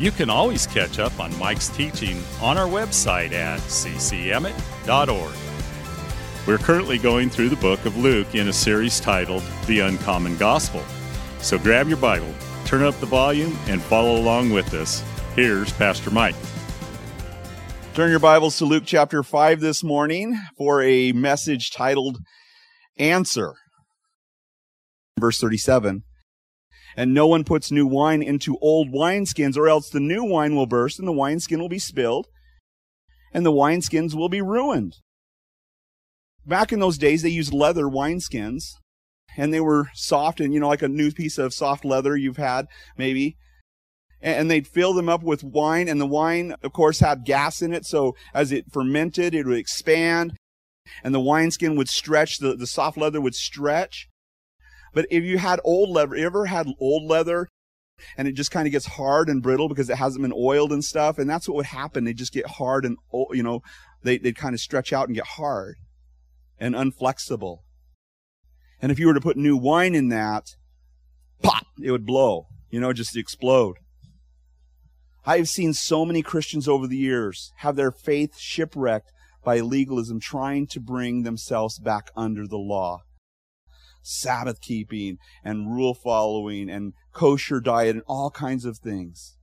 you can always catch up on Mike's teaching on our website at ccemmett.org. We're currently going through the book of Luke in a series titled The Uncommon Gospel. So grab your Bible, turn up the volume, and follow along with us. Here's Pastor Mike. Turn your Bibles to Luke chapter 5 this morning for a message titled Answer. Verse 37 and no one puts new wine into old wineskins, or else the new wine will burst, and the wineskin will be spilled, and the wineskins will be ruined. Back in those days, they used leather wineskins, and they were soft and, you know, like a new piece of soft leather you've had, maybe. And they'd fill them up with wine, and the wine, of course, had gas in it, so as it fermented, it would expand, and the wineskin would stretch, the, the soft leather would stretch. But if you had old leather, ever had old leather and it just kind of gets hard and brittle because it hasn't been oiled and stuff, and that's what would happen. They just get hard and, you know, they, they'd kind of stretch out and get hard and unflexible. And if you were to put new wine in that, pop, it would blow, you know, just explode. I have seen so many Christians over the years have their faith shipwrecked by legalism, trying to bring themselves back under the law. Sabbath keeping and rule following and kosher diet and all kinds of things.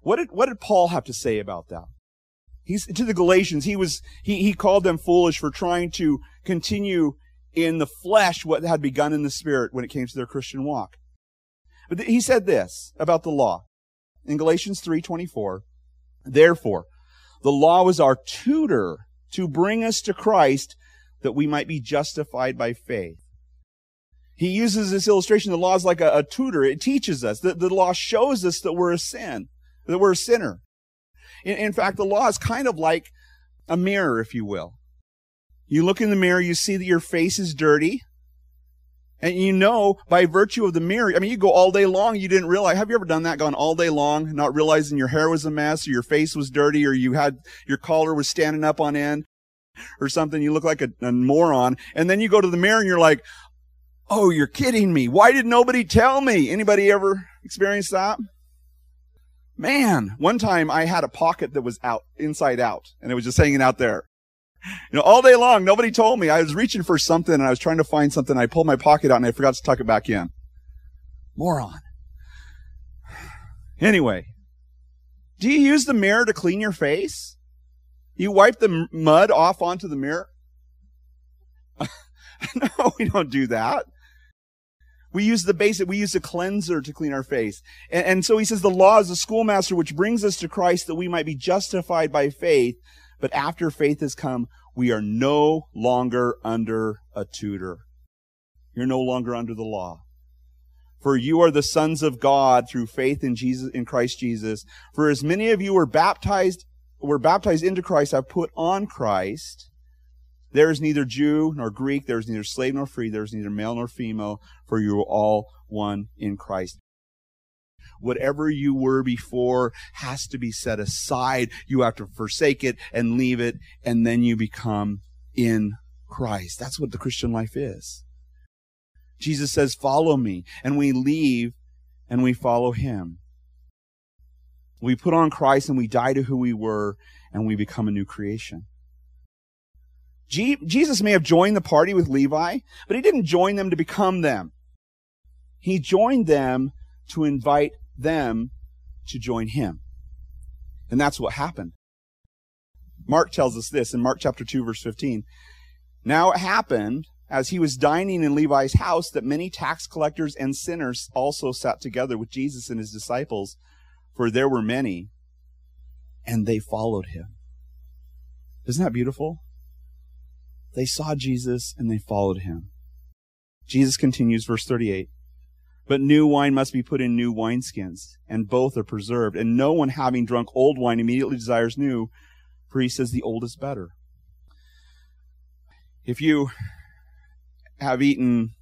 What did, what did Paul have to say about that? He's, to the Galatians, he was, he, he called them foolish for trying to continue in the flesh what had begun in the spirit when it came to their Christian walk. But he said this about the law in Galatians 3:24. Therefore, the law was our tutor to bring us to Christ that we might be justified by faith. He uses this illustration. The law is like a, a tutor. It teaches us the law shows us that we're a sin, that we're a sinner. In, in fact, the law is kind of like a mirror, if you will. You look in the mirror, you see that your face is dirty. And you know by virtue of the mirror, I mean, you go all day long, you didn't realize. Have you ever done that? Gone all day long, not realizing your hair was a mess, or your face was dirty, or you had, your collar was standing up on end, or something. You look like a, a moron. And then you go to the mirror and you're like, Oh, you're kidding me. Why did nobody tell me? Anybody ever experienced that? Man, one time I had a pocket that was out, inside out, and it was just hanging out there. You know, all day long, nobody told me. I was reaching for something and I was trying to find something. I pulled my pocket out and I forgot to tuck it back in. Moron. Anyway, do you use the mirror to clean your face? You wipe the mud off onto the mirror? no, we don't do that. We use the basic, we use a cleanser to clean our face. And, and, so he says the law is a schoolmaster which brings us to Christ that we might be justified by faith. But after faith has come, we are no longer under a tutor. You're no longer under the law. For you are the sons of God through faith in Jesus, in Christ Jesus. For as many of you were baptized, were baptized into Christ, have put on Christ. There is neither Jew nor Greek, there is neither slave nor free, there is neither male nor female, for you are all one in Christ. Whatever you were before has to be set aside. You have to forsake it and leave it, and then you become in Christ. That's what the Christian life is. Jesus says, Follow me, and we leave and we follow him. We put on Christ and we die to who we were, and we become a new creation. Jesus may have joined the party with Levi, but he didn't join them to become them. He joined them to invite them to join him. And that's what happened. Mark tells us this in Mark chapter 2 verse 15. Now it happened as he was dining in Levi's house that many tax collectors and sinners also sat together with Jesus and his disciples, for there were many, and they followed him. Isn't that beautiful? They saw Jesus and they followed him. Jesus continues, verse 38. But new wine must be put in new wineskins, and both are preserved. And no one having drunk old wine immediately desires new, For he says the old is better. If you have eaten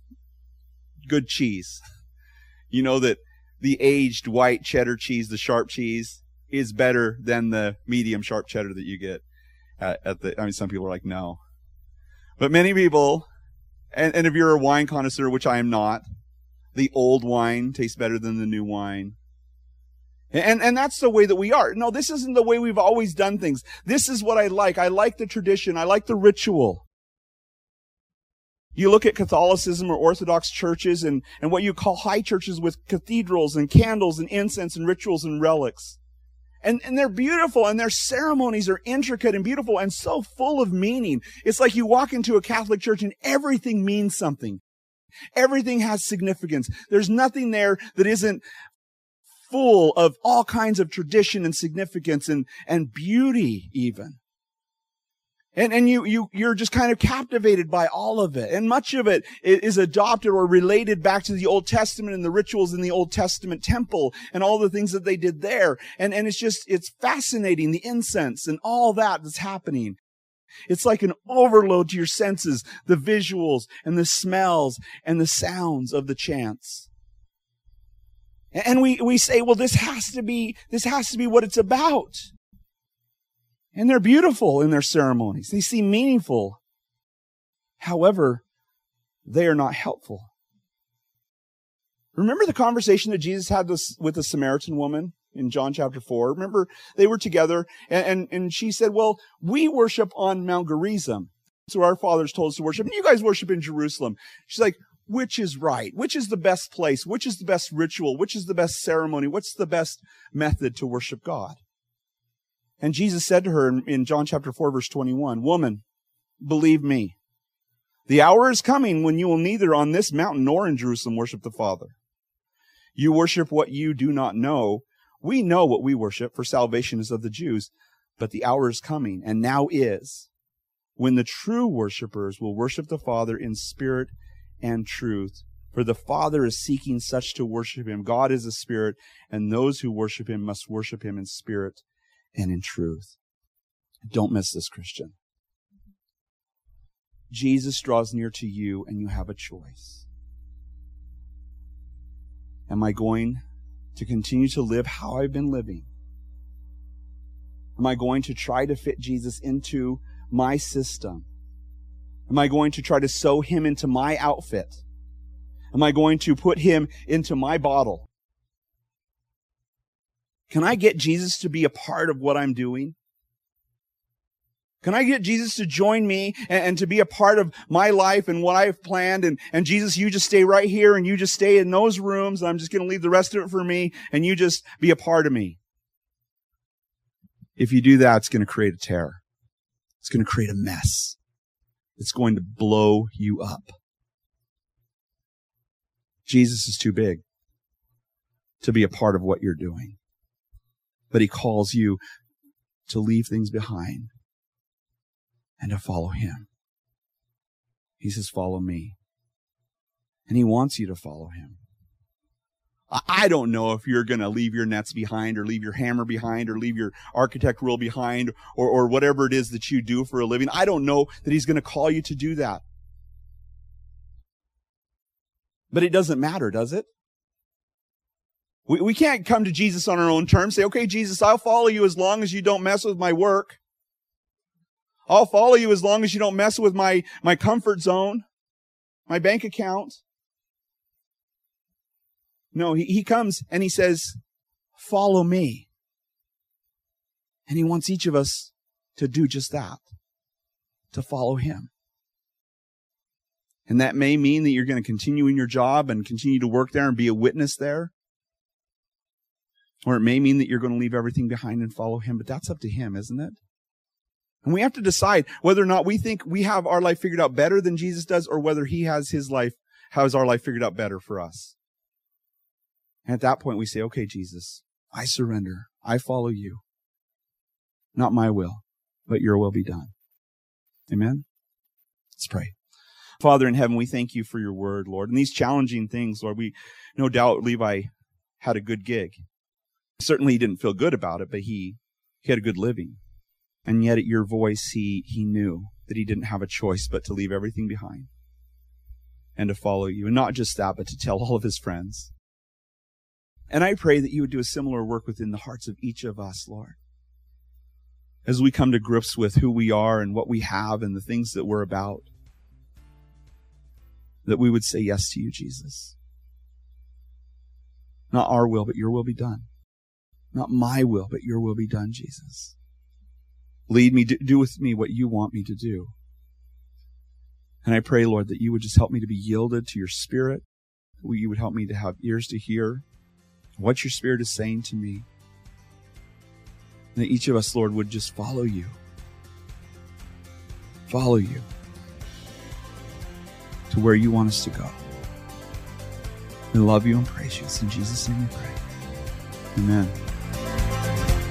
good cheese, you know that the aged white cheddar cheese, the sharp cheese, is better than the medium sharp cheddar that you get at, at the. I mean, some people are like, no, but many people, and, and if you're a wine connoisseur, which I am not, the old wine tastes better than the new wine. And, and that's the way that we are. No, this isn't the way we've always done things. This is what I like. I like the tradition. I like the ritual. You look at Catholicism or Orthodox churches and, and what you call high churches with cathedrals and candles and incense and rituals and relics. And, and they're beautiful and their ceremonies are intricate and beautiful and so full of meaning. It's like you walk into a Catholic church and everything means something. Everything has significance. There's nothing there that isn't full of all kinds of tradition and significance and, and beauty even. And, and you, you, you're just kind of captivated by all of it. And much of it is adopted or related back to the Old Testament and the rituals in the Old Testament temple and all the things that they did there. And, and it's just, it's fascinating, the incense and all that that's happening. It's like an overload to your senses, the visuals and the smells and the sounds of the chants. And we, we say, well, this has to be, this has to be what it's about. And they're beautiful in their ceremonies. They seem meaningful. However, they are not helpful. Remember the conversation that Jesus had with the Samaritan woman in John chapter 4? Remember they were together and, and, and she said, well, we worship on Mount Gerizim. So our fathers told us to worship. And you guys worship in Jerusalem. She's like, which is right? Which is the best place? Which is the best ritual? Which is the best ceremony? What's the best method to worship God? And Jesus said to her in, John chapter 4 verse 21, Woman, believe me, the hour is coming when you will neither on this mountain nor in Jerusalem worship the Father. You worship what you do not know. We know what we worship, for salvation is of the Jews. But the hour is coming, and now is, when the true worshippers will worship the Father in spirit and truth. For the Father is seeking such to worship him. God is a spirit, and those who worship him must worship him in spirit and in truth. Don't miss this, Christian. Jesus draws near to you, and you have a choice. Am I going to continue to live how I've been living? Am I going to try to fit Jesus into my system? Am I going to try to sew him into my outfit? Am I going to put him into my bottle? Can I get Jesus to be a part of what I'm doing? Can I get Jesus to join me and, and, to be a part of my life and what I've planned? And, and Jesus, you just stay right here and you just stay in those rooms and I'm just going to leave the rest of it for me and you just be a part of me. If you do that, it's going to create a tear. It's going to create a mess. It's going to blow you up. Jesus is too big to be a part of what you're doing. But he calls you to leave things behind and to follow him. He says, follow me. And he wants you to follow him. I don't know if you're going to leave your nets behind or leave your hammer behind or leave your architect rule behind or, or whatever it is that you do for a living. I don't know that he's going to call you to do that. But it doesn't matter, does it? We, we can't come to Jesus on our own terms, say, okay, Jesus, I'll follow you as long as you don't mess with my work. I'll follow you as long as you don't mess with my, my comfort zone, my bank account. No, he, he comes and he says, follow me. And he wants each of us to do just that, to follow him. And that may mean that you're going to continue in your job and continue to work there and be a witness there. Or it may mean that you're going to leave everything behind and follow him, but that's up to him, isn't it? And we have to decide whether or not we think we have our life figured out better than Jesus does or whether he has his life, has our life figured out better for us. And at that point, we say, okay, Jesus, I surrender. I follow you. Not my will, but your will be done. Amen. Let's pray. Father in heaven, we thank you for your word, Lord. And these challenging things, Lord, we no doubt Levi had a good gig. Certainly he didn't feel good about it, but he, he had a good living. And yet at your voice, he, he knew that he didn't have a choice but to leave everything behind and to follow you. And not just that, but to tell all of his friends. And I pray that you would do a similar work within the hearts of each of us, Lord. As we come to grips with who we are and what we have and the things that we're about, that we would say yes to you, Jesus. Not our will, but your will be done. Not my will, but your will be done, Jesus. Lead me, do with me what you want me to do. And I pray, Lord, that you would just help me to be yielded to your spirit. You would help me to have ears to hear what your spirit is saying to me. And that each of us, Lord, would just follow you. Follow you to where you want us to go. We love you and praise you. It's in Jesus' name we pray. Amen.